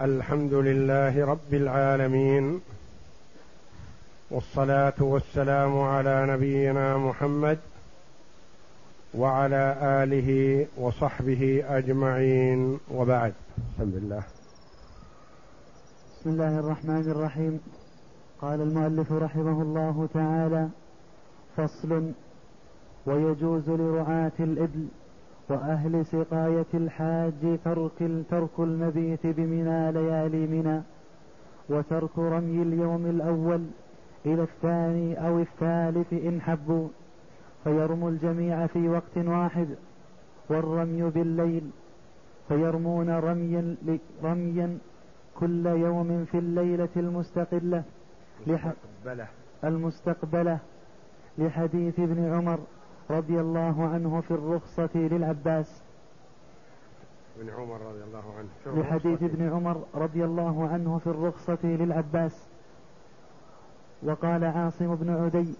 الحمد لله رب العالمين والصلاة والسلام على نبينا محمد وعلى آله وصحبه أجمعين وبعد. بسم الله بسم الله الرحمن الرحيم. قال المؤلف رحمه الله تعالى فصل ويجوز لرعاة الإبل وأهل سقاية الحاج ترك ترك المبيت بمنى ليالي منى وترك رمي اليوم الأول إلى الثاني أو الثالث إن حبوا فيرموا الجميع في وقت واحد والرمي بالليل فيرمون رميا رميا كل يوم في الليلة المستقلة المستقبلة. المستقبلة لحديث ابن عمر. رضي الله عنه في الرخصة للعباس. ابن عمر رضي الله عنه لحديث ابن عمر رضي الله عنه في الرخصة للعباس. وقال عاصم بن عدي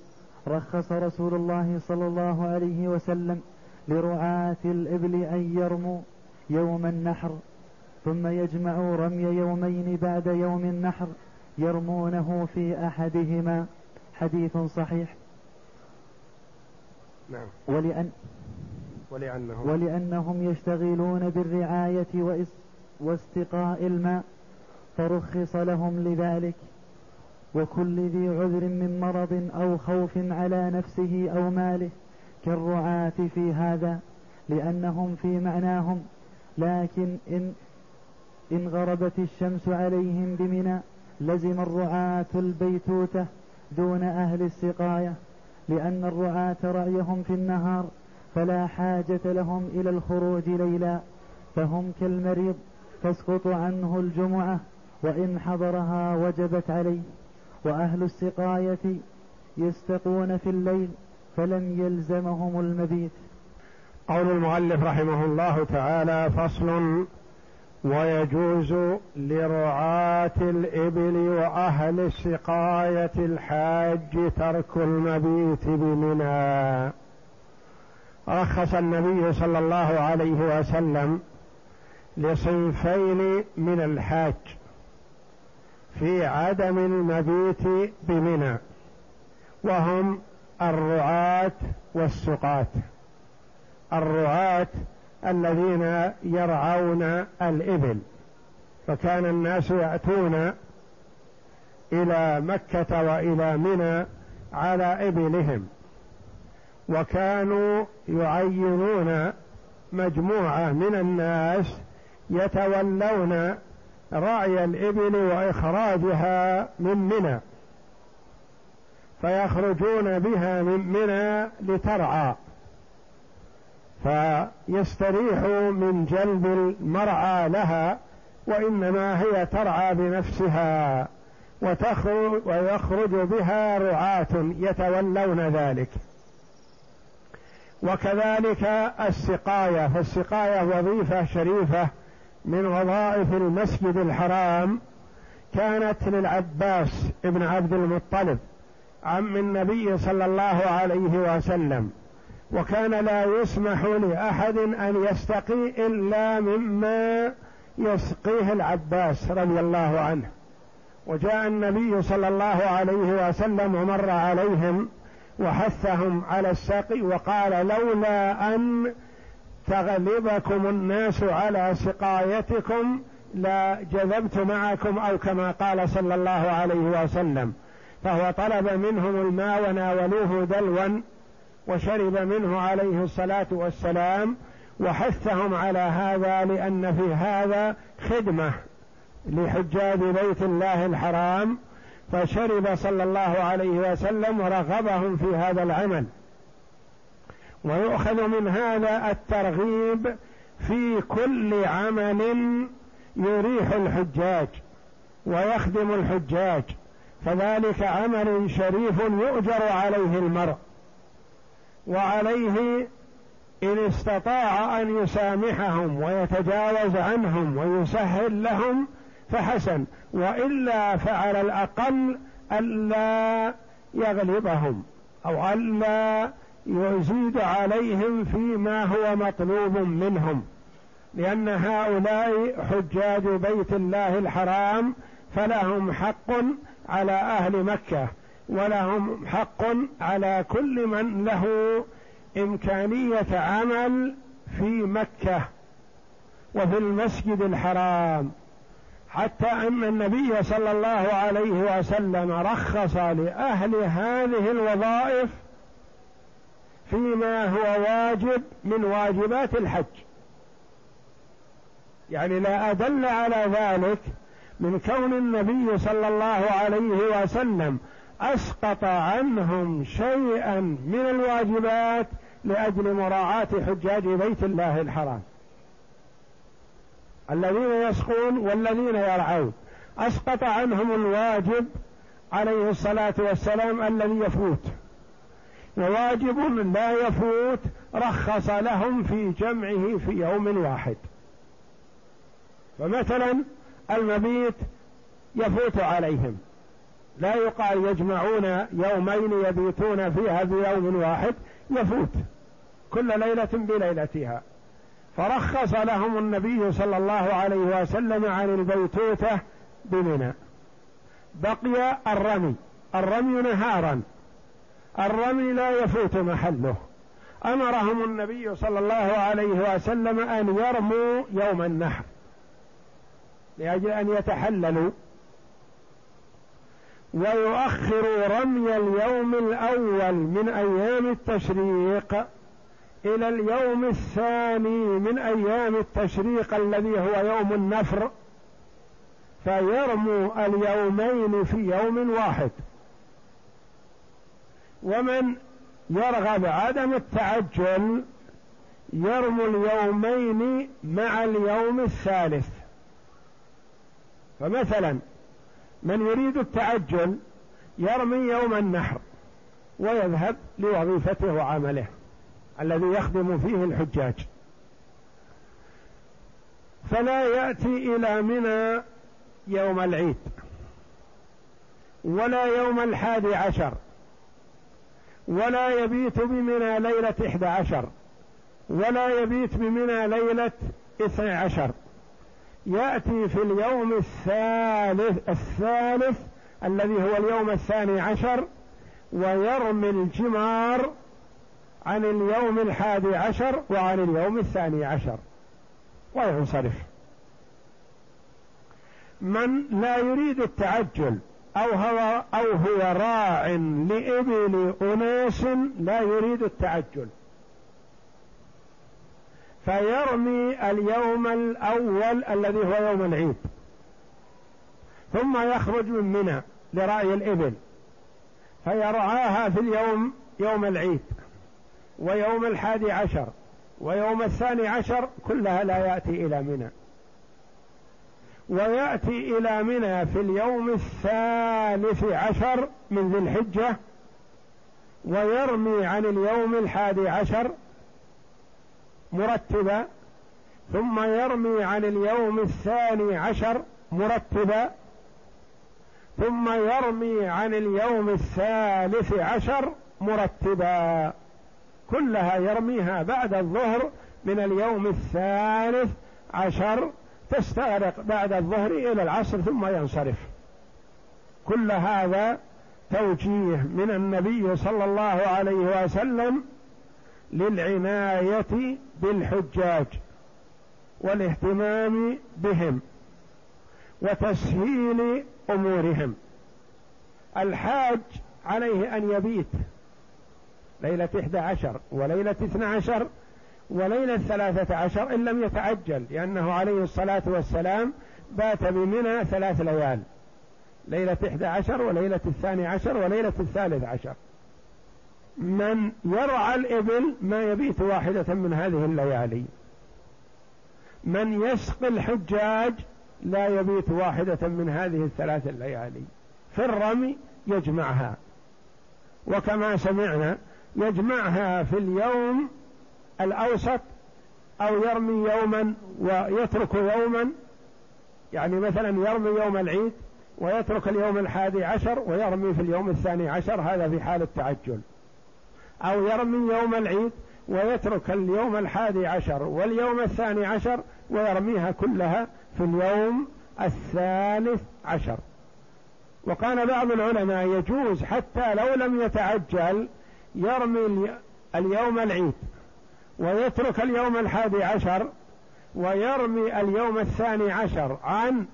رخص رسول الله صلى الله عليه وسلم لرعاة الإبل أن يرموا يوم النحر ثم يجمعوا رمي يومين بعد يوم النحر يرمونه في أحدهما. حديث صحيح. نعم. ولأن ولأنهم ولأنهم يشتغلون بالرعاية واستقاء الماء فرخص لهم لذلك. وكل ذي عذر من مرض أو خوف على نفسه أو ماله كالرعاة في هذا لأنهم في معناهم. لكن إن إن غربت الشمس عليهم بمنى لزم الرعاة البيتوتة دون أهل السقاية. لأن الرعاة رعيهم في النهار فلا حاجة لهم إلى الخروج ليلا. فهم كالمريض تسقط عنه الجمعة وإن حضرها وجبت عليه. وأهل السقاية يستقون في الليل فلم يلزمهم المبيت. قول المؤلف رحمه الله تعالى فصل ويجوز لرعاة الإبل وأهل السقاية الحاج ترك المبيت بمنى. رخص النبي صلى الله عليه وسلم لصنفين من الحاج في عدم المبيت بمنى وهم الرعاة والسقاة. الرعاة الذين يرعون الإبل. فكان الناس يأتون إلى مكة وإلى منى على إبلهم. وكانوا يعينون مجموعة من الناس يتولون رعي الإبل وإخراجها من منى. فيخرجون بها من منى لترعى. فيستريح من جلب المرعى لها وإنما هي ترعى بنفسها وتخرج ويخرج بها رعاة يتولون ذلك. وكذلك السقاية فالسقاية وظيفة شريفة من وظائف المسجد الحرام كانت للعباس ابن عبد المطلب عم النبي صلى الله عليه وسلم. وكان لا يسمح لأحد أن يستقي إلا مما يسقيه العباس رضي الله عنه. وجاء النبي صلى الله عليه وسلم ومر عليهم وحثهم على السقي وقال لولا أن تغلبكم الناس على سقايتكم لجذبت معكم أو كما قال صلى الله عليه وسلم. فهو طلب منهم الماء وناولوه دلوا وشرب منه عليه الصلاة والسلام وحثهم على هذا لأن في هذا خدمة لحجاج بيت الله الحرام فشرب صلى الله عليه وسلم ورغبهم في هذا العمل. ويؤخذ من هذا الترغيب في كل عمل يريح الحجاج ويخدم الحجاج فذلك عمل شريف يؤجر عليه المرء. وعليه إن استطاع أن يسامحهم ويتجاوز عنهم ويسهل لهم فحسن وإلا فعلى الأقل الا يغلبهم أو الا يزيد عليهم فيما هو مطلوب منهم. لأن هؤلاء حجاج بيت الله الحرام فلهم حق على أهل مكة. ولهم حق على كل من له إمكانية عمل في مكة وفي المسجد الحرام. حتى أن النبي صلى الله عليه وسلم رخص لأهل هذه الوظائف فيما هو واجب من واجبات الحج. يعني لا أدل على ذلك من كون النبي صلى الله عليه وسلم أسقط عنهم شيئا من الواجبات لأجل مراعاة حجاج بيت الله الحرام. الذين يسقون والذين يرعون. أسقط عنهم الواجب عليه الصلاة والسلام الذي يفوت. وواجب لا يفوت رخص لهم في جمعه في يوم واحد. فمثلا المبيت يفوت عليهم. لا يقال يجمعون يومين يبيتون فيها في يوم واحد يفوت كل ليلة بليلتها. فرخص لهم النبي صلى الله عليه وسلم عن البيتوتة بمنى. بقي الرمي الرمي نهارا. الرمي لا يفوت محله. أمرهم النبي صلى الله عليه وسلم أن يرموا يوم النحر لأجل أن يتحللوا. ويؤخروا رمي اليوم الأول من أيام التشريق إلى اليوم الثاني من أيام التشريق الذي هو يوم النفر فيرموا اليومين في يوم واحد. ومن يرغب عدم التعجل يرموا اليومين مع اليوم الثالث. فمثلا من يريد التعجل يرمي يوم النحر ويذهب لوظيفته وعمله الذي يخدم فيه الحجاج. فلا يأتي إلى منى يوم العيد ولا يوم الحادي عشر ولا يبيت بمنى ليلة إحدى عشر ولا يبيت بمنى ليلة اثني عشر. يأتي في اليوم الثالث الثالث الذي هو اليوم الثاني عشر ويرمي الجمار عن اليوم الحادي عشر وعن اليوم الثاني عشر. وينصرف من لا يريد التعجل أو هو أو هو راع لإبل أناس لا يريد التعجل. فيرمي اليوم الأول الذي هو يوم العيد. ثم يخرج من منى لرعي الإبل فيرعاها في اليوم يوم العيد ويوم الحادي عشر ويوم الثاني عشر كلها لا يأتي إلى منى. ويأتي إلى منى في اليوم الثالث عشر من ذي الحجة ويرمي عن اليوم الحادي عشر مرتبا ثم يرمي عن اليوم الثاني عشر مرتبا ثم يرمي عن اليوم الثالث عشر مرتبا كلها يرميها بعد الظهر من اليوم الثالث عشر تستغرق بعد الظهر إلى العصر ثم ينصرف. كل هذا توجيه من النبي صلى الله عليه وسلم للعناية بالحجاج والاهتمام بهم وتسهيل أمورهم. الحاج عليه أن يبيت ليلة إحدى عشر وليلة اثنى عشر وليلة ثلاثة عشر إن لم يتعجل لأنه عليه الصلاة والسلام بات بمنى ثلاث ليال ليلة إحدى عشر وليلة الثاني عشر وليلة الثالث عشر. من يرعى الإبل ما يبيت واحدة من هذه الليالي. من يسقي الحجاج لا يبيت واحدة من هذه الثلاث الليالي. في الرمي يجمعها. وكما سمعنا يجمعها في اليوم الأوسط أو يرمي يوما ويترك يوما. يعني مثلا يرمي يوم العيد ويترك اليوم الحادي عشر ويرمي في اليوم الثاني عشر. هذا في حال التعجل. أو يرمي يوم العيد ويترك اليوم الحادي عشر واليوم الثاني عشر ويرميها كلها في اليوم الثالث عشر. وقال بعض العلماء يجوز حتى لو لم يتعجل يرمي اليوم العيد ويترك اليوم الحادي عشر ويرمي اليوم الثاني عشر عن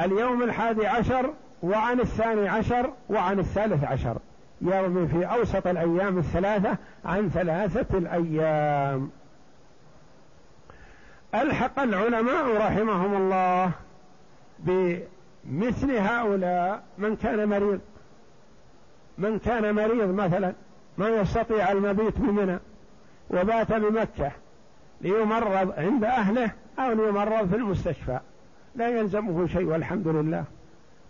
اليوم الحادي عشر وعن الثاني عشر وعن الثالث عشر. يرمي في أوسط الأيام الثلاثة عن ثلاثة الأيام. ألحق العلماء رحمهم الله بمثل هؤلاء من كان مريض. من كان مريض مثلا ما يستطيع المبيت بمنى وبات بمكة ليمرض عند أهله أو ليمرض في المستشفى. لا يلزمه شيء والحمد لله.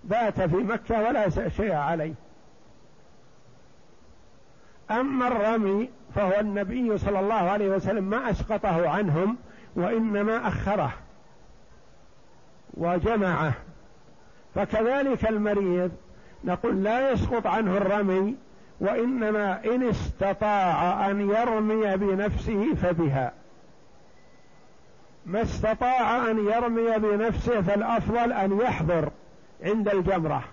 بات في مكة ولا شيء عليه. أما الرمي فهو النبي صلى الله عليه وسلم ما أسقطه عنهم وإنما أخره وجمعه. فكذلك المريض نقول لا يسقط عنه الرمي وإنما إن استطاع أن يرمي بنفسه فبها. ما استطاع أن يرمي بنفسه فالأفضل أن يحضر عند الجمرة.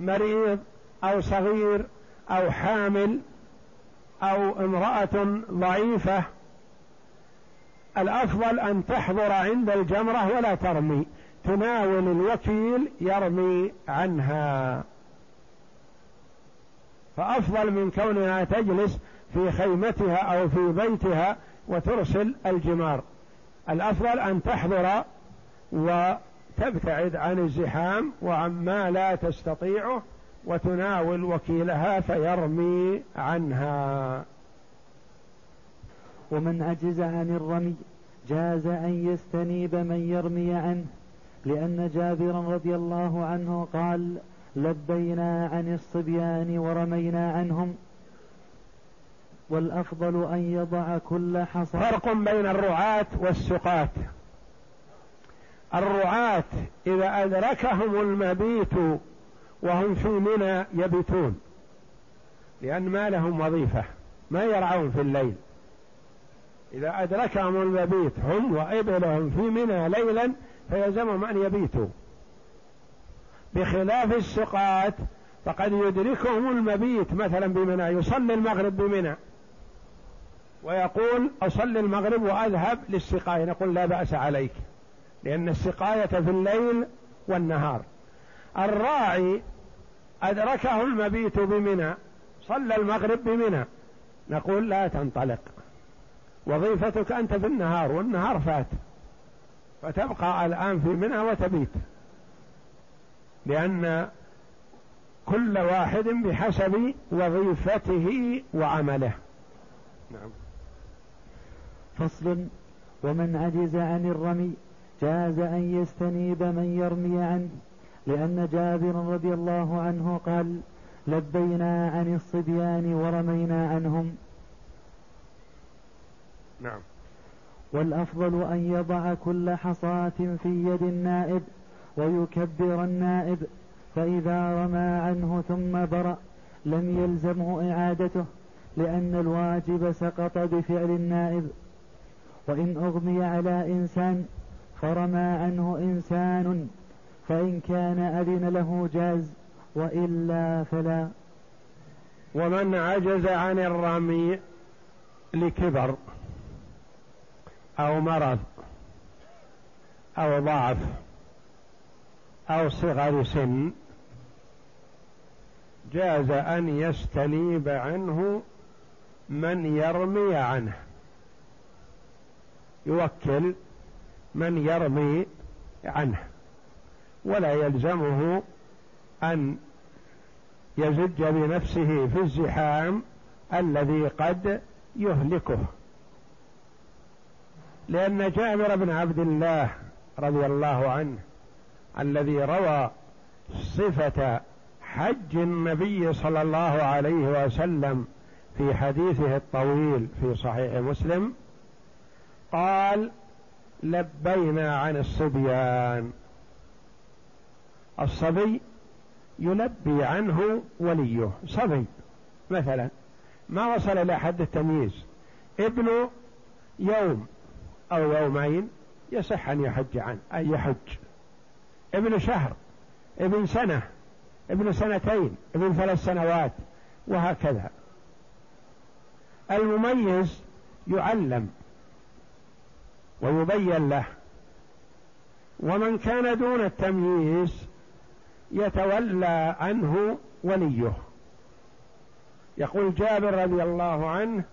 مريض أو صغير أو حامل أو امرأة ضعيفة الأفضل أن تحضر عند الجمرة ولا ترمي. تناول الوكيل يرمي عنها. فأفضل من كونها تجلس في خيمتها أو في بيتها وترسل الجمار. الأفضل أن تحضر وتبتعد عن الزحام وعما لا تستطيعه. وتناول وكيلها فيرمي عنها. ومن عجز عن الرمي جاز أن يستنيب من يرمي عنه لأن جابرا رضي الله عنه قال لبينا عن الصبيان ورمينا عنهم والأفضل أن يضع كل حصى. فرق بين الرعاة والسقاة. الرعاة إذا أدركهم المبيت وهم في منى يبيتون لأن ما لهم وظيفة ما يرعون في الليل. إذا أدركهم المبيت هم وإبلهم في منى ليلا فيلزمهم أن يبيتوا. بخلاف السقاة فقد يدركهم المبيت مثلا بمنى يصلي المغرب بمنى. ويقول أصلي المغرب وأذهب للسقاية. نقول لا بأس عليك لأن السقاية في الليل والنهار. الراعي أدركه المبيت بمنى صلى المغرب بمنى. نقول لا تنطلق. وظيفتك أنت في النهار والنهار فات. فتبقى الآن في منى وتبيت. لأن كل واحد بحسب وظيفته وعمله. نعم. فصل. ومن عجز عن الرمي جاز أن يستنيب من يرمي عنه. لأن جابر رضي الله عنه قال لبينا عن الصبيان ورمينا عنهم. نعم. والأفضل أن يضع كل حصاة في يد النائب ويكبر النائب فإذا رمى عنه ثم برأ لم يلزمه إعادته لأن الواجب سقط بفعل النائب. وإن أغمي على إنسان فرمى عنه إنسان فإن كان أذن له جاز وإلا فلا. ومن عجز عن الرمي لكبر أو مرض أو ضعف أو صغر سن جاز أن يستنيب عنه من يرمي عنه. يوكل من يرمي عنه. ولا يلزمه أن يزج بنفسه في الزحام الذي قد يهلكه. لأن جابر بن عبد الله رضي الله عنه الذي روى صفة حج النبي صلى الله عليه وسلم في حديثه الطويل في صحيح مسلم قال لبينا عن الصبيان. الصبي يلبي عنه وليه. صبي مثلا ما وصل إلى حد التمييز. ابنه يوم أو يومين يصح أن يحج عن أن يحج. ابن شهر ابن سنة ابن سنتين ابن ثلاث سنوات وهكذا. المميز يعلم ويبين له. ومن كان دون التمييز يتولى عنه وليه. يقول جابر رضي الله عنه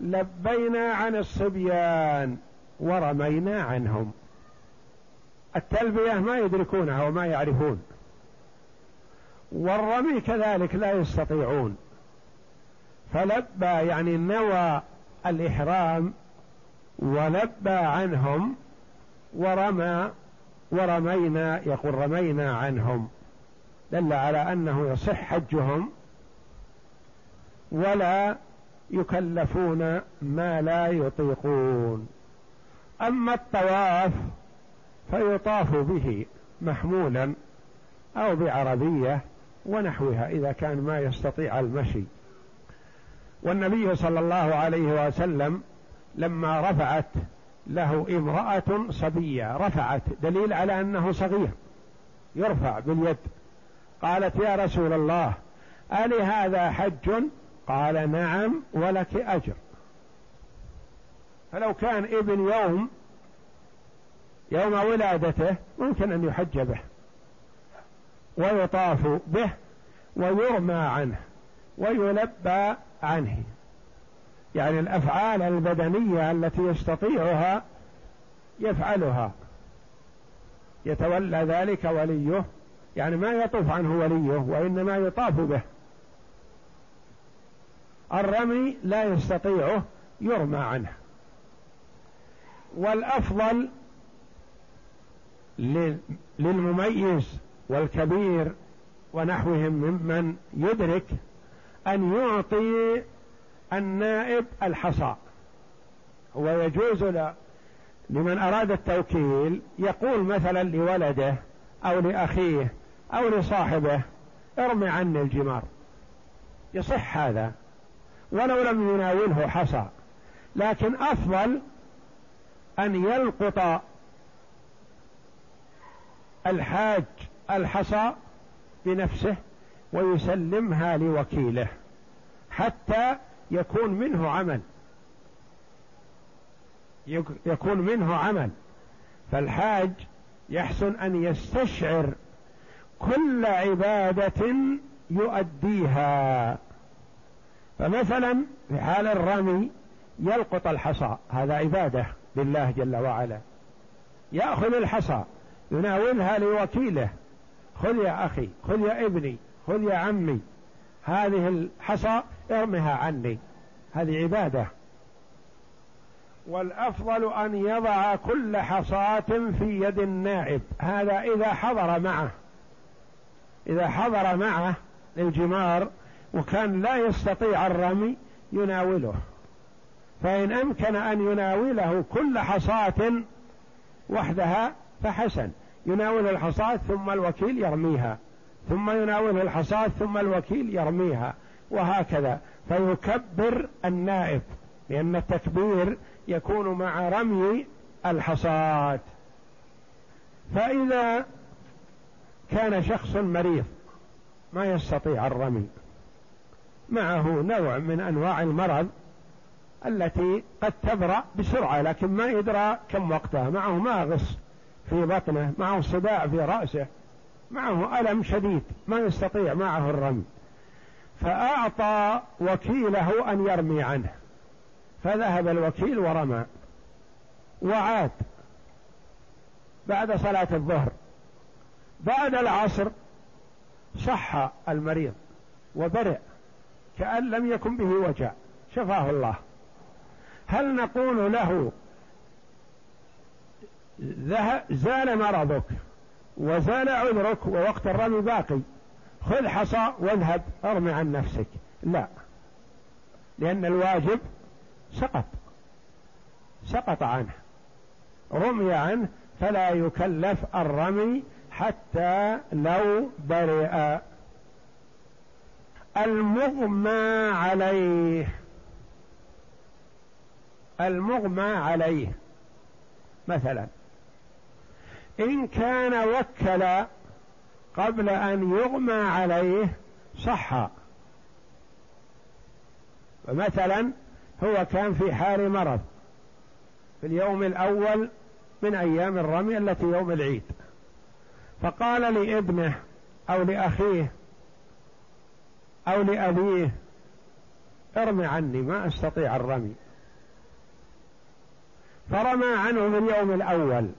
لبينا عن الصبيان ورمينا عنهم. التلبية ما يدركونها وما يعرفون. والرمي كذلك لا يستطيعون. فلبى يعني نوى الإحرام ولبى عنهم ورمى ورمينا يقول رمينا عنهم. دل على أنه يصح حجهم ولا يكلفون ما لا يطيقون. أما الطواف فيطاف به محمولا أو بعربية ونحوها إذا كان ما يستطيع المشي. والنبي صلى الله عليه وسلم لما رفعت له امرأة صبية. رفعت دليل على أنه صغير. يرفع باليد. قالت يا رسول الله ألي هذا حج؟ قال نعم ولك أجر. فلو كان ابن يوم يوم ولادته ممكن أن يحج به. ويطاف به ويرمى عنه ويلبى عنه. يعني الأفعال البدنية التي يستطيعها يفعلها. يتولى ذلك وليه. يعني ما يطوف عنه وليه وإنما يطاف به. الرمي لا يستطيعه يرمى عنه. والأفضل للمميز والكبير ونحوهم ممن يدرك أن يعطي النائب الحصى. ويجوز لمن أراد التوكيل يقول مثلا لولده أو لأخيه أو لصاحبه ارمي عني الجمار. يصح هذا ولو لم يناوله حصى. لكن أفضل أن يلقط الحاج الحصى بنفسه ويسلمها لوكيله حتى يكون منه عمل. يكون منه عمل. فالحاج يحسن أن يستشعر كل عبادة يؤديها. فمثلا في حال الرمي يلقط الحصى. هذا عبادة لله جل وعلا. يأخذ الحصى يناولها لوكيله. خذ يا أخي خذ يا ابني خذ يا عمي. هذه الحصى ارمها عني. هذه عبادة. والأفضل أن يضع كل حصاة في يد النائب. هذا إذا حضر معه. إذا حضر معه للجمار وكان لا يستطيع الرمي يناوله. فإن أمكن أن يناوله كل حصاة وحدها فحسن. يناول الحصاة ثم الوكيل يرميها. ثم يناوله الحصاة ثم الوكيل يرميها. وهكذا. فيكبر النائب لأن التكبير يكون مع رمي الحصاة فإذا كان شخص مريض ما يستطيع الرمي. معه نوع من أنواع المرض التي قد تبرأ بسرعة لكن ما يدرى كم وقتها. معه ماغص في بطنه معه صداع في رأسه معه ألم شديد ما يستطيع معه الرمي. فأعطى وكيله أن يرمي عنه. فذهب الوكيل ورمى. وعاد. بعد صلاة الظهر. بعد العصر صح المريض وبرئ كأن لم يكن به وجع. شفاه الله. هل نقول له زال مرضك وزال عذرك ووقت الرمي باقي. خذ حصى واذهب أرمي عن نفسك. لا. لأن الواجب سقط. سقط عنه. رمي عنه فلا يكلف الرمي حتى لو برئ. المغمى عليه. المغمى عليه. مثلا إن كان وكل قبل أن يغمى عليه صح. فمثلا هو كان في حال مرض في اليوم الأول من أيام الرمي التي يوم العيد. فقال لابنه أو لأخيه أو لأبيه ارمي عني ما أستطيع الرمي. فرمى عنه في اليوم الأول.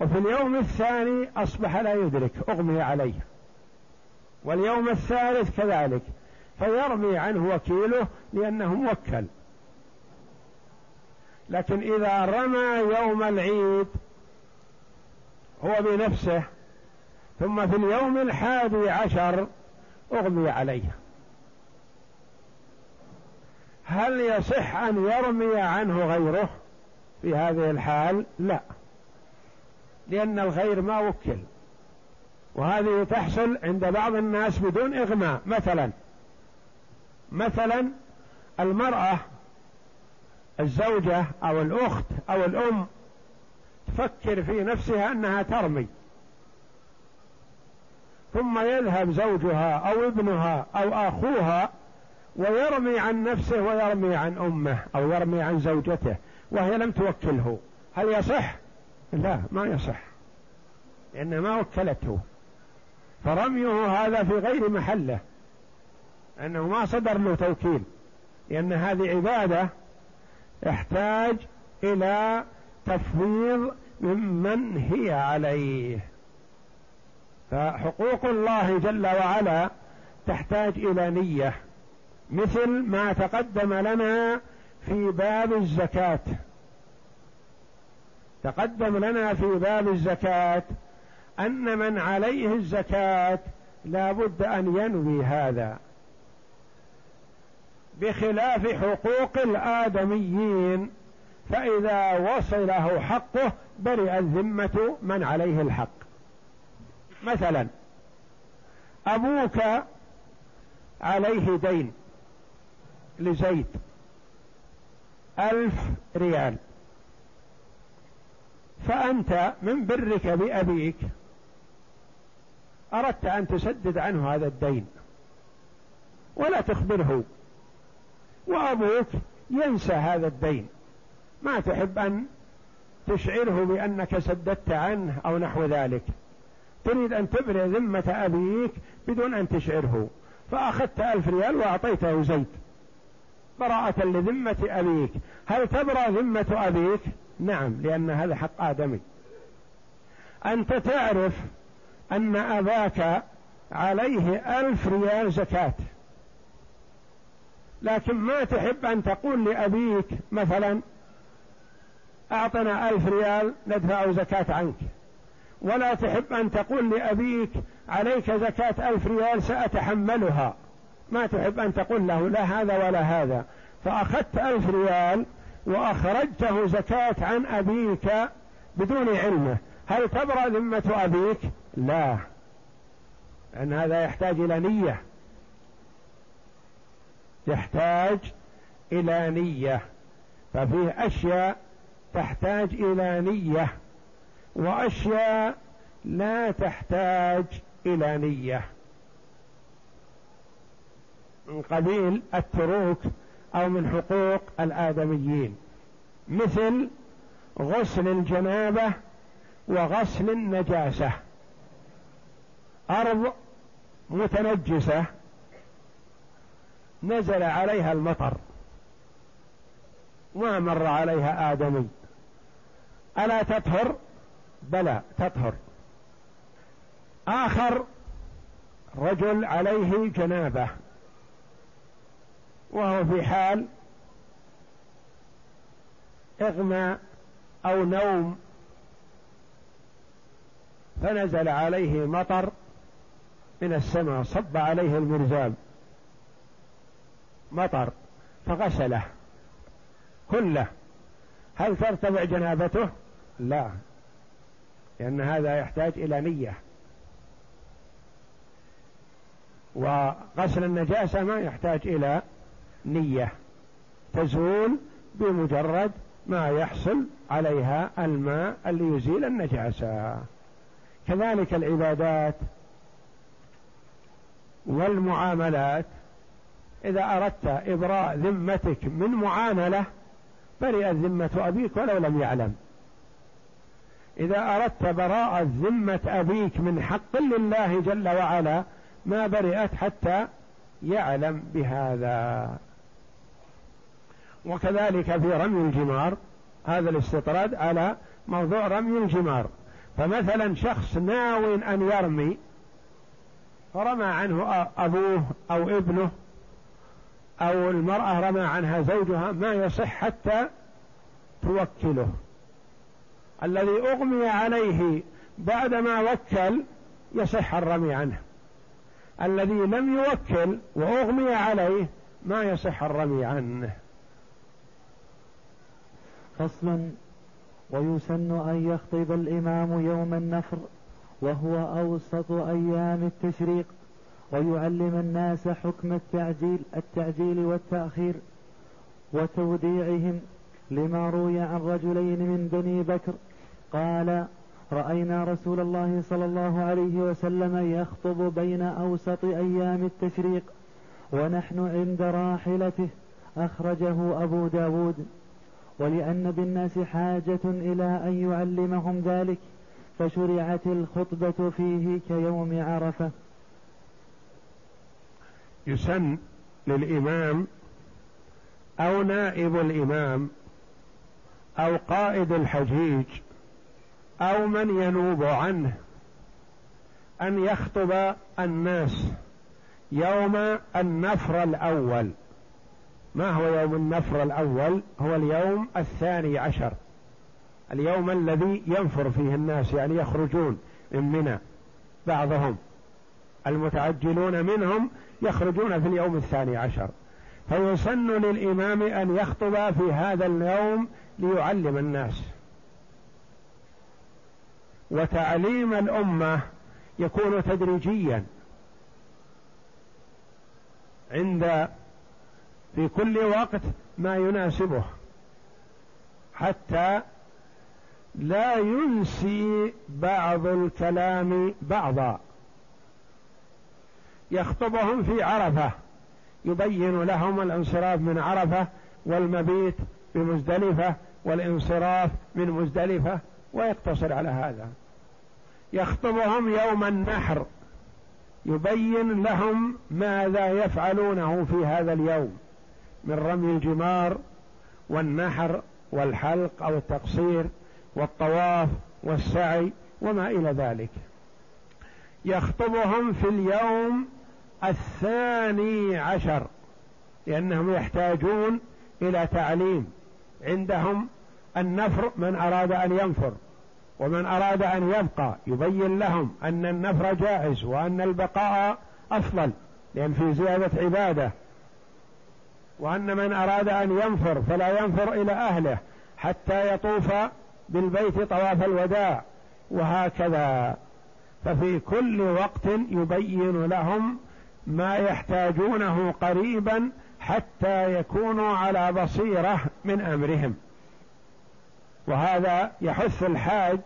وفي اليوم الثاني أصبح لا يدرك أغمي عليه. واليوم الثالث كذلك فيرمي عنه وكيله لأنه موكل. لكن إذا رمى يوم العيد هو بنفسه ثم في اليوم الحادي عشر أغمي عليه. هل يصح أن يرمي عنه غيره في هذه الحال؟ لا. لأن الغير ما وكل. وهذه تحصل عند بعض الناس بدون إغماء مثلا مثلا المرأة الزوجة أو الأخت أو الأم تفكر في نفسها أنها ترمي. ثم يذهب زوجها أو ابنها أو أخوها ويرمي عن نفسه ويرمي عن أمه أو يرمي عن زوجته وهي لم توكله. هل يصح؟ لا ما يصح. لأن ما وكلته. فرميه هذا في غير محله. أنه ما صدر له توكيل. لأن هذه عبادة يحتاج إلى تفويض ممن هي عليه. فحقوق الله جل وعلا تحتاج إلى نية. مثل ما تقدم لنا في باب الزكاة. تقدم لنا في باب الزكاة أن من عليه الزكاة لا بد أن ينوي هذا بخلاف حقوق الآدميين فإذا وصله حقه برئت ذمة من عليه الحق. مثلا أبوك عليه دين لزيد ألف ريال. فأنت من برك بأبيك. أردت أن تسدد عنه هذا الدين. ولا تخبره. وأبوك ينسى هذا الدين. ما تحب أن تشعره بأنك سددت عنه أو نحو ذلك. تريد أن تبرئ ذمة أبيك بدون أن تشعره. فأخذت ألف ريال وأعطيته زيد براءة لذمة أبيك. هل تبرأ ذمة أبيك؟ نعم لأن هذا حق آدمي. أنت تعرف أن أباك عليه ألف ريال زكاة. لكن ما تحب أن تقول لأبيك مثلا أعطنا ألف ريال ندفع زكاة عنك. ولا تحب أن تقول لأبيك عليك زكاة ألف ريال سأتحملها. ما تحب أن تقول له لا هذا ولا هذا. فأخذت ألف ريال وأخرجته زكاة عن أبيك بدون علمه. هل تبرأ ذمة أبيك؟ لا. لأن هذا يحتاج إلى نية. يحتاج إلى نية. ففيه أشياء تحتاج إلى نية. وأشياء لا تحتاج إلى نية. من قبيل التروك أو من حقوق الآدميين مثل غسل الجنابة وغسل النجاسة. أرض متنجسة نزل عليها المطر ما مر عليها آدمي. ألا تطهر؟ بلى تطهر. آخر رجل عليه جنابة. وهو في حال إغماء أو نوم فنزل عليه مطر من السماء صب عليه المرزاب مطر فغسله كله. هل ترتفع جنابته؟ لا لأن هذا يحتاج إلى نية. وغسل النجاسة ما يحتاج إلى نية تزول بمجرد ما يحصل عليها الماء اللي يزيل النجاسة. كذلك العبادات والمعاملات. إذا أردت إبراء ذمتك من معاملة برئت ذمة أبيك ولو لم يعلم. إذا أردت براءة ذمة أبيك من حق لله جل وعلا ما برئت حتى يعلم بهذا. وكذلك في رمي الجمار هذا الاستطراد على موضوع رمي الجمار. فمثلا شخص ناو أن يرمي فرمى عنه أبوه أو ابنه أو المرأة رمى عنها زوجها ما يصح حتى توكله. الذي أغمي عليه بعدما وكل يصح الرمي عنه. الذي لم يوكل وأغمي عليه ما يصح الرمي عنه. فصل ويسن أن يخطب الإمام يوم النفر وهو أوسط أيام التشريق ويعلم الناس حكم التعجيل التعجيل والتأخير وتوديعهم لما روي عن رجلين من بني بكر. قال رأينا رسول الله صلى الله عليه وسلم يخطب بين أوسط أيام التشريق ونحن عند راحلته أخرجه أبو داود. ولأن بالناس حاجة إلى أن يعلمهم ذلك فشرعت الخطبة فيه كيوم عرفة. يسن للإمام أو نائب الإمام أو قائد الحجيج أو من ينوب عنه أن يخطب الناس يوم النفر الأول. ما هو يوم النفر الأول؟ هو اليوم الثاني عشر. اليوم الذي ينفر فيه الناس يعني يخرجون من منى بعضهم. المتعجلون منهم يخرجون في اليوم الثاني عشر. فيسن للإمام أن يخطب في هذا اليوم ليعلم الناس. وتعليم الأمة يكون تدريجيا. عند في كل وقت ما يناسبه حتى لا ينسي بعض الكلام بعضا. يخطبهم في عرفة يبين لهم الانصراف من عرفة والمبيت بمزدلفة والانصراف من مزدلفة ويقتصر على هذا. يخطبهم يوم النحر يبين لهم ماذا يفعلونه في هذا اليوم. من رمي الجمار والنحر والحلق أو التقصير والطواف والسعي وما إلى ذلك. يخطبهم في اليوم الثاني عشر لأنهم يحتاجون إلى تعليم. عندهم النفر من أراد أن ينفر ومن أراد أن يبقى. يبين لهم أن النفر جائز وأن البقاء أفضل لأن في زيادة عبادة. وأن من أراد أن ينفر فلا ينفر إلى أهله حتى يطوف بالبيت طواف الوداع وهكذا. ففي كل وقت يبين لهم ما يحتاجونه قريبا حتى يكونوا على بصيرة من أمرهم. وهذا يحث الحاج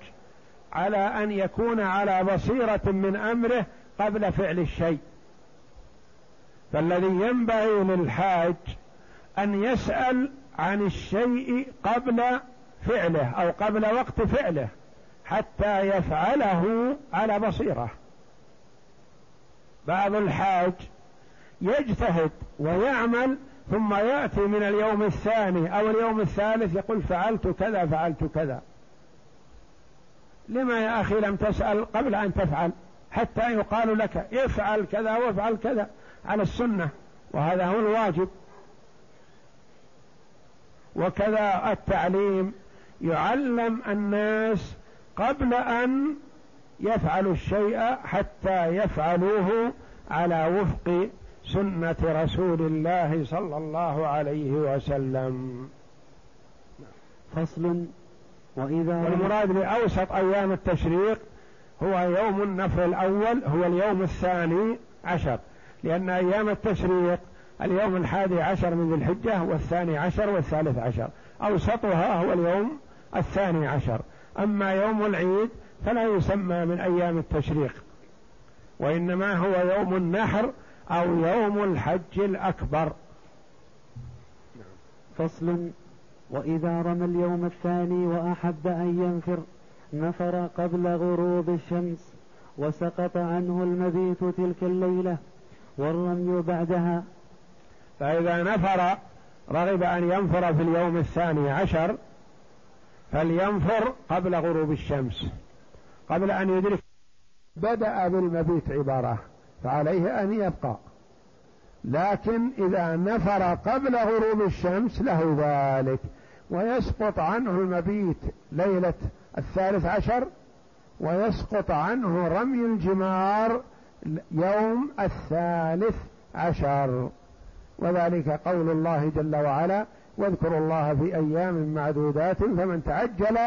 على أن يكون على بصيرة من أمره قبل فعل الشيء. فالذي ينبغي للحاج أن يسأل عن الشيء قبل فعله أو قبل وقت فعله حتى يفعله على بصيرة. بعض الحاج يجتهد ويعمل ثم يأتي من اليوم الثاني أو اليوم الثالث يقول فعلت كذا فعلت كذا. لما يا أخي لم تسأل قبل أن تفعل حتى يقال لك افعل كذا وافعل كذا على السنة وهذا هو الواجب. وكذا التعليم يعلم الناس قبل أن يفعلوا الشيء حتى يفعلوه على وفق سنة رسول الله صلى الله عليه وسلم. فصل. وإذا والمراد بأوسط أيام التشريق هو يوم النفر الأول هو اليوم الثاني عشر. لأن أيام التشريق اليوم الحادي عشر من ذي الحجة والثاني عشر والثالث عشر. أوسطها هو اليوم الثاني عشر. أما يوم العيد فلا يسمى من أيام التشريق وإنما هو يوم النحر أو يوم الحج الأكبر. فصل وإذا رمى اليوم الثاني وأحب أن ينفر نفر قبل غروب الشمس وسقط عنه المبيت تلك الليلة والرمي بعدها فإذا نفر رغب أن ينفر في اليوم الثاني عشر فلينفر قبل غروب الشمس قبل أن يدرك. بدأ بالمبيت عبارة فعليه أن يبقى. لكن إذا نفر قبل غروب الشمس له ذلك ويسقط عنه المبيت ليلة الثالث عشر ويسقط عنه رمي الجمار يوم الثالث عشر. وذلك قول الله جل وعلا واذكروا الله في أيام معدودات فمن تعجل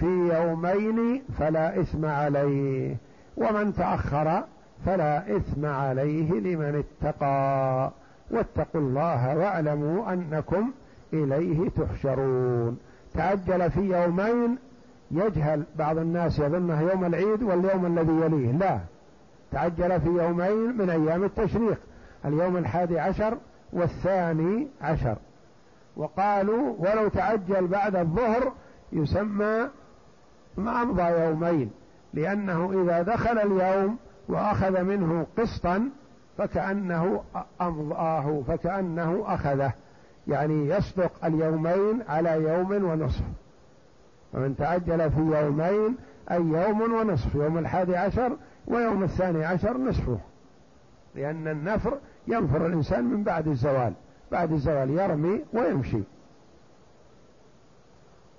في يومين فلا إثم عليه ومن تأخر فلا إثم عليه لمن اتقى واتقوا الله واعلموا أنكم إليه تحشرون. تعجل في يومين يجهل بعض الناس يظنه يوم العيد واليوم الذي يليه. لا تعجل في يومين من أيام التشريق. اليوم الحادي عشر والثاني عشر. وقالوا ولو تعجل بعد الظهر يسمى ما أمضى يومين لأنه إذا دخل اليوم وأخذ منه قسطا فكأنه أمضاه فكأنه أخذه. يعني يصدق اليومين على يوم ونصف. ومن تعجل في يومين أي يوم ونصف يوم الحادي عشر ويوم الثاني عشر نصفه. لأن النفر ينفر الإنسان من بعد الزوال بعد الزوال يرمي ويمشي.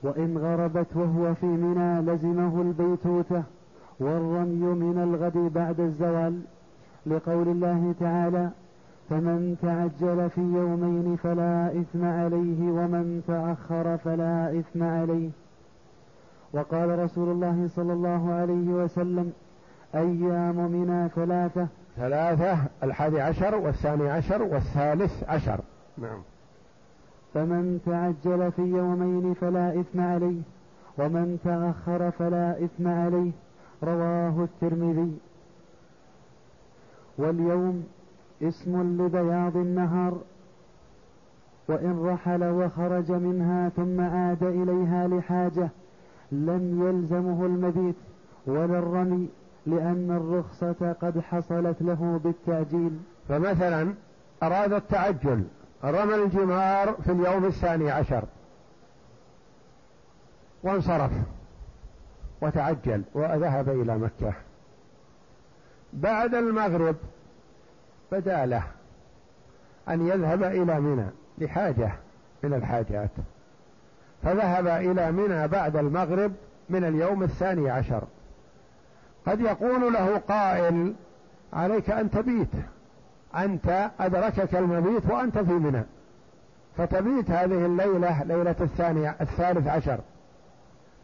وإن غربت وهو في منى لزمه البيتوتة والرمي من الغد بعد الزوال. لقول الله تعالى فمن تعجل في يومين فلا إثم عليه ومن تأخر فلا إثم عليه. وقال رسول الله صلى الله عليه وسلم أيام منى ثلاثة ثلاثة الحادي عشر والثاني عشر والثالث عشر. نعم. فمن تعجل في يومين فلا إثم عليه ومن تأخر فلا إثم عليه رواه الترمذي. واليوم اسم لبياض النهار وإن رحل وخرج منها ثم عاد إليها لحاجة لم يلزمه المبيت ولا الرمي. لأن الرخصة قد حصلت له بالتعجيل. فمثلا أراد التعجل رمى الجمار في اليوم الثاني عشر. وانصرف وتعجل وذهب إلى مكة. بعد المغرب بدأ له أن يذهب إلى منى لحاجة من الحاجات. فذهب إلى منى بعد المغرب من اليوم الثاني عشر. قد يقول له قائل عليك أن تبيت. أنت أدركك المبيت وأنت في منى. فتبيت هذه الليلة ليلة الثانية الثالث عشر.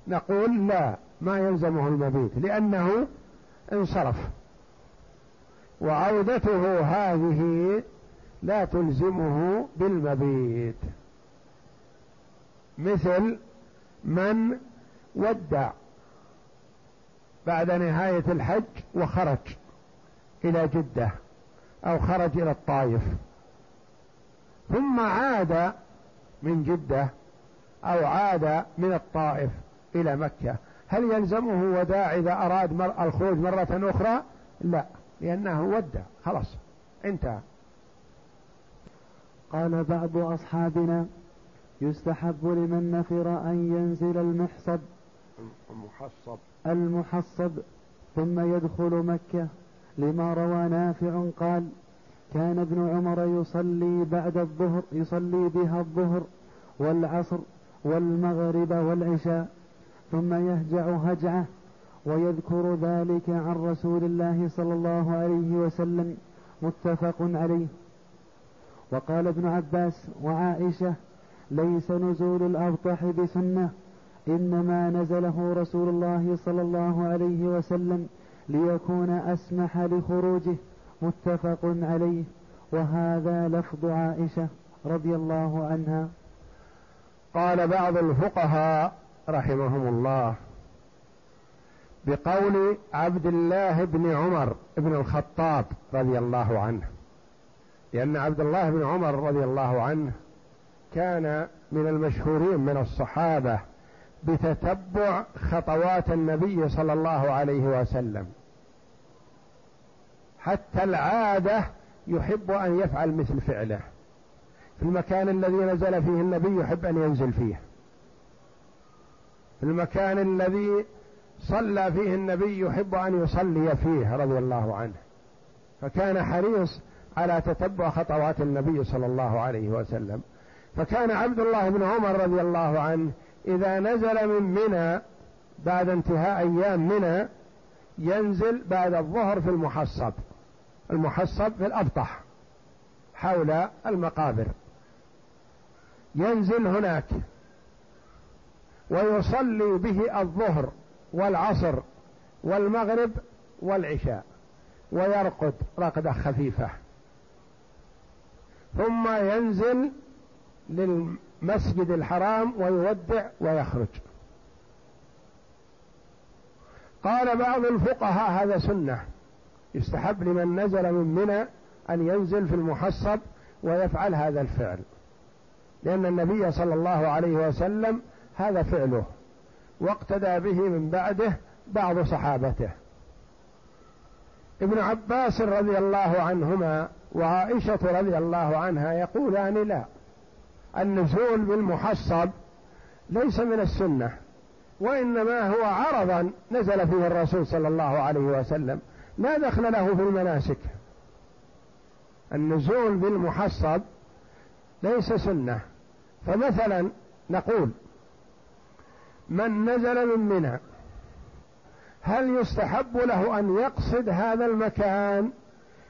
نقول لا ما يلزمه المبيت لأنه انصرف. وعودته هذه لا تلزمه بالمبيت. مثل من ودع بعد نهاية الحج وخرج إلى جدة أو خرج إلى الطائف. ثم عاد من جدة أو عاد من الطائف إلى مكة. هل يلزمه وداع إذا أراد مر الخروج مرة أخرى؟ لا لأنه ودع خلاص انتهى. قال بعض أصحابنا يستحب لمن نفر أن ينزل المحصب. المحصب. المحصب ثم يدخل مكة لما روى نافع قال كان ابن عمر يصلي بعد الظهر يصلي بها الظهر والعصر والمغرب والعشاء ثم يهجع هجعة ويذكر ذلك عن رسول الله صلى الله عليه وسلم متفق عليه. وقال ابن عباس وعائشة ليس نزول الأبطح بسنة. إنما نزله رسول الله صلى الله عليه وسلم ليكون أسمح لخروجه متفق عليه. وهذا لفظ عائشة رضي الله عنها. قال بعض الفقهاء رحمهم الله بقول عبد الله بن عمر بن الخطاب رضي الله عنه لأن عبد الله بن عمر رضي الله عنه كان من المشهورين من الصحابة بتتبع خطوات النبي صلى الله عليه وسلم. حتى العادة يحب أن يفعل مثل فعله. في المكان الذي نزل فيه النبي يحب أن ينزل فيه. في المكان الذي صلى فيه النبي يحب أن يصلي فيه رضي الله عنه. فكان حريص على تتبع خطوات النبي صلى الله عليه وسلم. فكان عبد الله بن عمر رضي الله عنه إذا نزل من منى بعد انتهاء أيام منى ينزل بعد الظهر في المحصب. المحصب في الأبطح حول المقابر. ينزل هناك ويصلي به الظهر والعصر والمغرب والعشاء ويرقد رقدة خفيفة. ثم ينزل للمسجد الحرام ويودع ويخرج. قال بعض الفقهاء هذا سنة. يستحب لمن نزل من منى أن ينزل في المحصب ويفعل هذا الفعل. لأن النبي صلى الله عليه وسلم هذا فعله. واقتدى به من بعده بعض صحابته. ابن عباس رضي الله عنهما وعائشة رضي الله عنها يقولان لا. النزول بالمحصب ليس من السنة وإنما هو عرضا نزل فيه الرسول صلى الله عليه وسلم. لا دخل له في المناسك. النزول بالمحصب ليس سنة. فمثلا نقول من نزل من منى هل يستحب له أن يقصد هذا المكان؟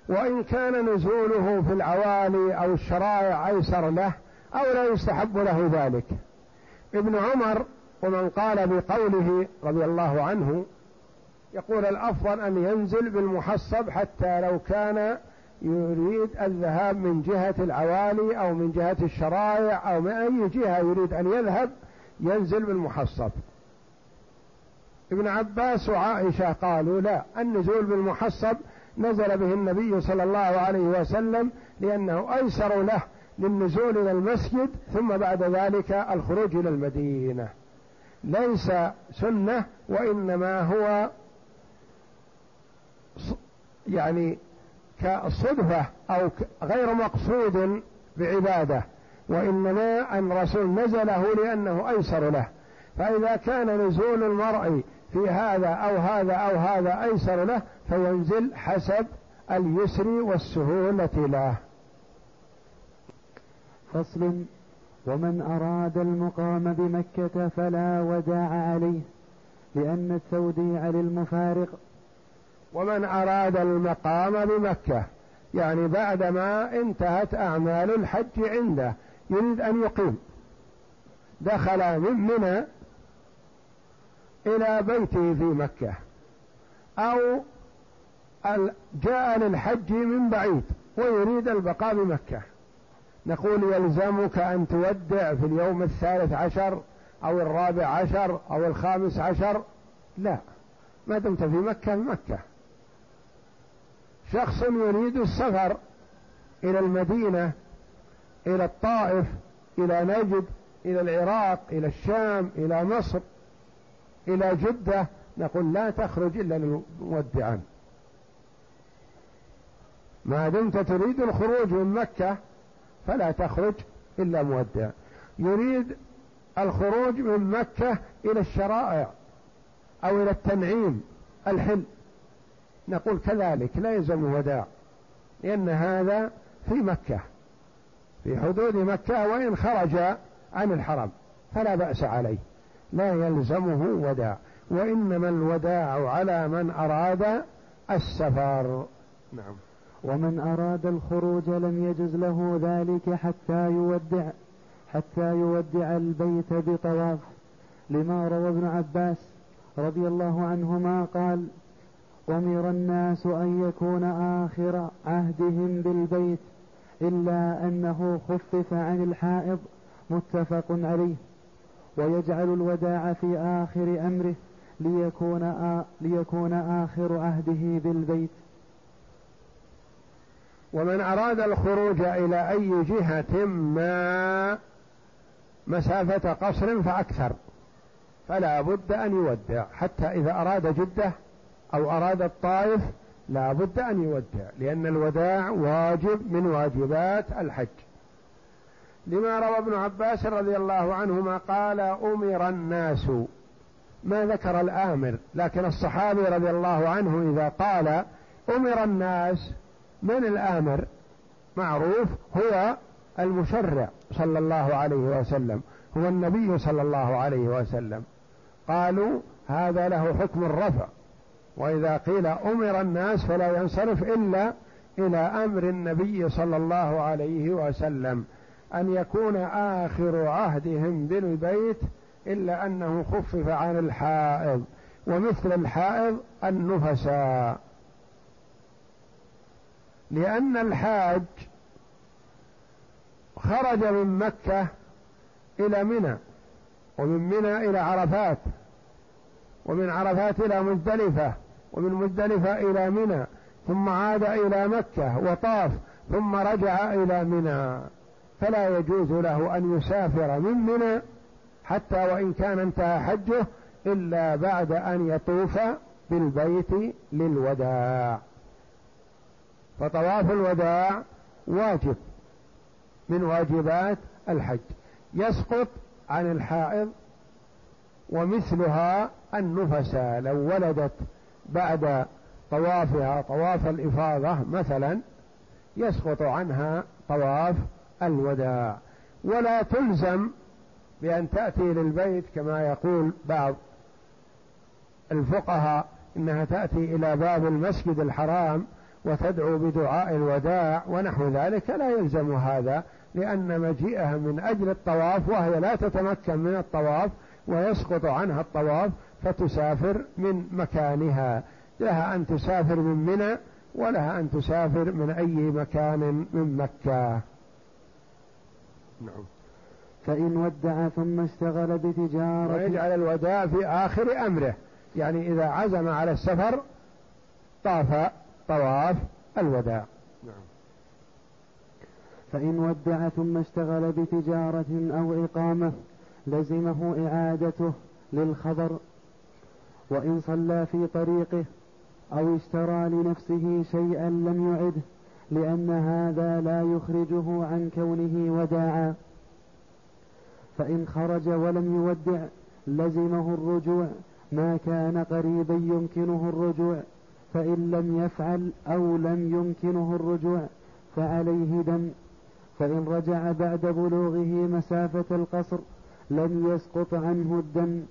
وإن كان نزوله في العوالي أو الشرائع أيسر له أو لا يستحب له ذلك. ابن عمر ومن قال بقوله رضي الله عنه يقول الأفضل أن ينزل بالمحصب حتى لو كان يريد الذهاب من جهة العوالي أو من جهة الشرائع أو من أي جهة يريد أن يذهب ينزل بالمحصب. ابن عباس وعائشة قالوا لا النزول بالمحصب نزل به النبي صلى الله عليه وسلم لأنه أيسر له للنزول إلى المسجد ثم بعد ذلك الخروج إلى المدينة. ليس سنة وإنما هو يعني كصدفة أو غير مقصود بعبادة. وإنما أن الرسول نزله لأنه أيسر له. فإذا كان نزول المرء في هذا أو هذا أو هذا أيسر له فينزل حسب اليسر والسهولة له. فصل ومن أراد المقام بمكة فلا وداع عليه لأن التوديع للمفارق ومن أراد المقام بمكة يعني بعدما انتهت أعمال الحج عنده يريد أن يقيم. دخل من منى إلى بيته في مكة أو جاء للحج من بعيد ويريد البقاء بمكة. نقول يلزمك أن تودع في اليوم الثالث عشر أو الرابع عشر أو الخامس عشر. لا ما دمت في مكة في مكة. شخص يريد السفر إلى المدينة إلى الطائف إلى نجد إلى العراق إلى الشام إلى مصر إلى جدة نقول لا تخرج إلا مودعا ما دمت تريد الخروج من مكة فلا تخرج إلا مودع. يريد الخروج من مكة إلى الشرائع أو إلى التنعيم الحل نقول كذلك لا يلزم وداع لأن هذا في مكة في حدود مكة وإن خرج عن الحرم فلا بأس عليه. لا يلزمه وداع وإنما الوداع على من أراد السفر. نعم. ومن أراد الخروج لم يجز له ذلك حتى يودع حتى يودع البيت بطواف. لما روى ابن عباس رضي الله عنهما قال أمر الناس أن يكون آخر عهدهم بالبيت إلا أنه خفف عن الحائض. متفق عليه. ويجعل الوداع في آخر أمره ليكون, آخر عهده بالبيت. ومن أراد الخروج إلى أي جهة ما مسافة قصر فأكثر. فلا بد أن يودع. حتى إذا أراد جدة أو أراد الطائف لا بد أن يودع لأن الوداع واجب من واجبات الحج. لما روى ابن عباس رضي الله عنهما قال أمر الناس. ما ذكر الآمر لكن الصحابي رضي الله عنه إذا قال أمر الناس من الآمر؟ معروف هو المشرع صلى الله عليه وسلم هو النبي صلى الله عليه وسلم. قالوا هذا له حكم الرفع وإذا قيل أمر الناس فلا ينصرف إلا إلى أمر النبي صلى الله عليه وسلم أن يكون آخر عهدهم بالبيت إلا أنه خفف عن الحائض ومثل الحائض النفساء. لأن الحاج خرج من مكة إلى منى ومن منى إلى عرفات ومن عرفات إلى مزدلفة ومن مزدلفة إلى منى ثم عاد إلى مكة وطاف ثم رجع إلى منى. فلا يجوز له أن يسافر من منى حتى وإن كان انتهى حجه إلا بعد أن يطوف بالبيت للوداع. فطواف الوداع واجب من واجبات الحج. يسقط عن الحائض ومثلها النفساء لو ولدت بعد طوافها طواف الإفاضة مثلا يسقط عنها طواف الوداع. ولا تلزم بأن تأتي للبيت كما يقول بعض الفقهاء إنها تأتي إلى باب المسجد الحرام وتدعو بدعاء الوداع ونحو ذلك لا يلزم هذا لأن مجيئها من أجل الطواف وهي لا تتمكن من الطواف ويسقط عنها الطواف فتسافر من مكانها. لها أن تسافر من منى ولها أن تسافر من أي مكان من مكة. نعم. فإن ودع ثم اشتغل بتجارة. ويجعل الوداع في آخر أمره. يعني إذا عزم على السفر طاف طواف الوداع. نعم. فإن ودع ثم اشتغل بتجارة أو إقامة لزمه إعادته للخبر. وإن صلى في طريقه أو اشترى لنفسه شيئا لم يعده لأن هذا لا يخرجه عن كونه وداعا. فإن خرج ولم يودع لزمه الرجوع ما كان قريبا يمكنه الرجوع. فإن لم يفعل أو لم يمكنه الرجوع فعليه دم. فإن رجع بعد بلوغه مسافة القصر لم يسقط عنه الدم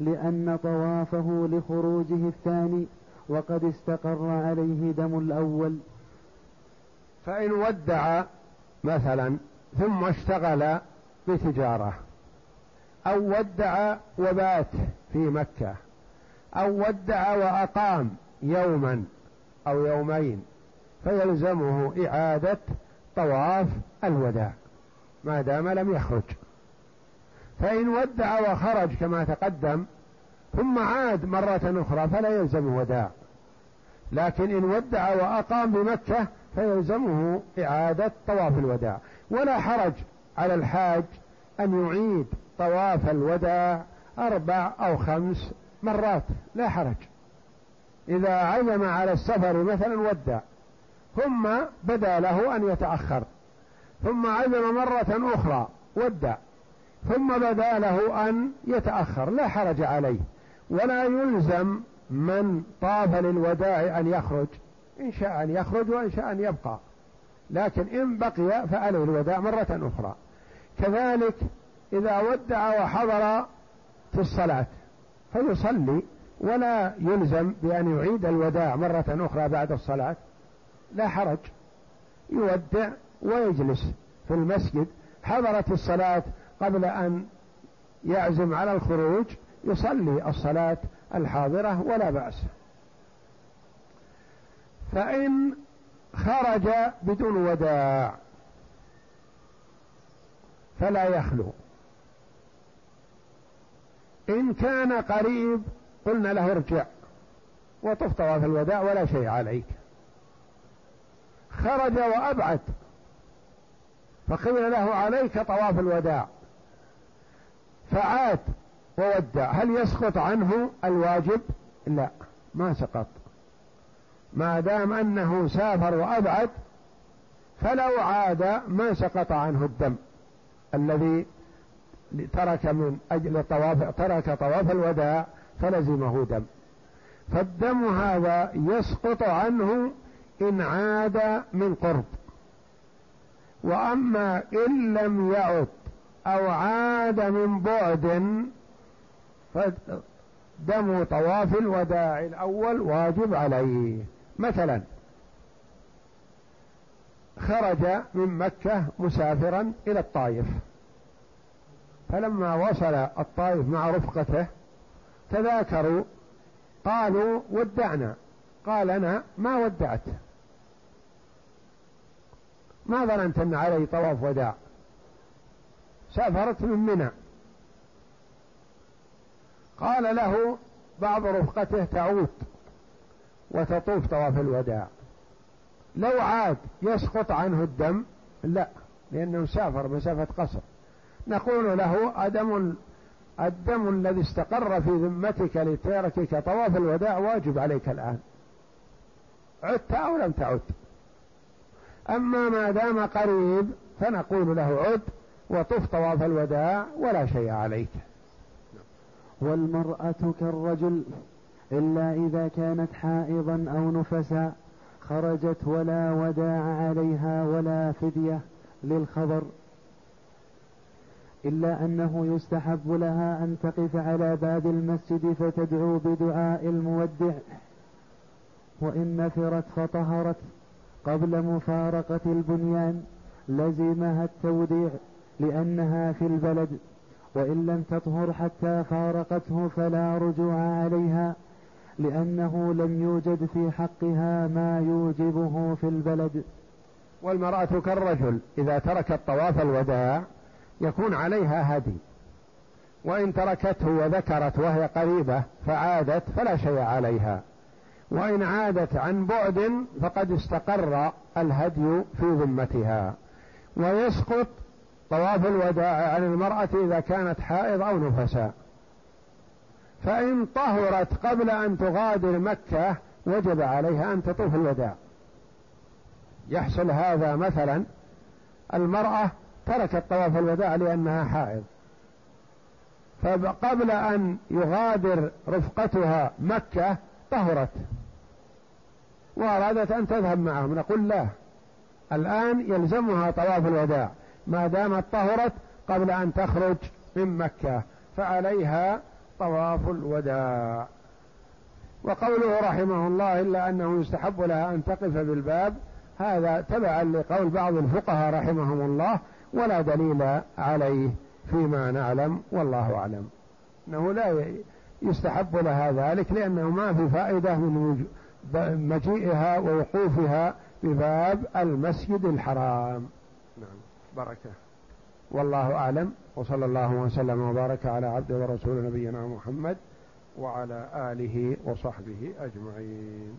لأن طوافه لخروجه الثاني وقد استقر عليه دم الأول. فإن ودع مثلا ثم اشتغل بتجارة أو ودع وبات في مكة أو ودع وأقام يوما أو يومين فيلزمه إعادة طواف الوداع ما دام لم يخرج. فإن ودع وخرج كما تقدم ثم عاد مرة أخرى فلا يلزم وداع. لكن إن ودع وأقام بمكة فيلزمه إعادة طواف الوداع. ولا حرج على الحاج أن يعيد طواف الوداع أربع أو خمس مرات لا حرج. إذا عزم على السفر مثلا ودع ثم بدا له أن يتأخر ثم عزم مرة أخرى ودع ثم بدا له أن يتأخر لا حرج عليه ولا يلزم من طاف للوداع أن يخرج إن شاء أن يخرج وإن شاء أن يبقى لكن إن بقي فعليه الوداع مرة أخرى. كذلك إذا ودع وحضر في الصلاة فيصلي ولا يلزم بأن يعيد الوداع مرة أخرى بعد الصلاة. لا حرج. يودع ويجلس في المسجد. حضرت الصلاة قبل أن يعزم على الخروج يصلي الصلاة الحاضرة ولا بأس. فإن خرج بدون وداع فلا يخلو. إن كان قريب قلنا له ارجع وطف طواف الوداع ولا شيء عليك. خرج وأبعد فقيل له عليك طواف الوداع. فعاد وودع هل يسقط عنه الواجب؟ لا ما سقط. ما دام أنه سافر وأبعد فلو عاد ما سقط عنه الدم الذي ترك من أجل طواف ترك طواف الوداع. فلزمه دم. فالدم هذا يسقط عنه إن عاد من قرب. وأما إن لم يعد أو عاد من بعد فدم طواف الوداع الأول واجب عليه. مثلا خرج من مكة مسافرا إلى الطائف. فلما وصل الطائف مع رفقته تذاكروا قالوا ودعنا. قال أنا ما ودعت. ما ظننت أن علي طواف وداع. سافرت من منى. قال له بعض رفقته تعود وتطوف طواف الوداع. لو عاد يسقط عنه الدم؟ لا لأنه سافر مسافة قصر. نقول له أدم الدم الذي استقر في ذمتك لتركك طواف الوداع واجب عليك الآن. عدت أو لم تعد. أما ما دام قريب فنقول له عد وطف طواف الوداع ولا شيء عليك. والمرأة كالرجل إلا إذا كانت حائضا أو نفسا خرجت ولا وداع عليها ولا فدية للخبر. إلا أنه يستحب لها أن تقف على باب المسجد فتدعو بدعاء المودع. وإن نفرت فطهرت قبل مفارقة البنيان لزمها التوديع لأنها في البلد وإن لم تطهر حتى فارقته فلا رجوع عليها لأنه لم يوجد في حقها ما يوجبه في البلد. والمرأة كالرجل إذا تركت طواف الوداع يكون عليها هدي. وإن تركته وذكرت وهي قريبة فعادت فلا شيء عليها. وإن عادت عن بعد فقد استقر الهدي في ذمتها. ويسقط طواف الوداع عن المرأة إذا كانت حائض أو نفساء. فإن طهرت قبل أن تغادر مكة وجب عليها أن تطوف الوداع. يحصل هذا مثلا المرأة تركت طواف الوداع لأنها حائض. فقبل أن يغادر رفقتها مكة طهرت. وأرادت أن تذهب معهم. نقول لا. الآن يلزمها طواف الوداع. ما دامت طهرت قبل أن تخرج من مكة فعليها طواف الوداع. وقوله رحمه الله إلا أنه يستحب لها أن تقف بالباب هذا تبعا لقول بعض الفقهاء رحمهم الله ولا دليل عليه فيما نعلم والله أعلم. أنه لا يستحب لها ذلك لأنه ما في فائدة من مجيئها ووقوفها بباب المسجد الحرام. نعم. بركة والله أعلم. وصلى الله وسلم وبارك على عبد ورسول نبينا محمد وعلى آله وصحبه أجمعين.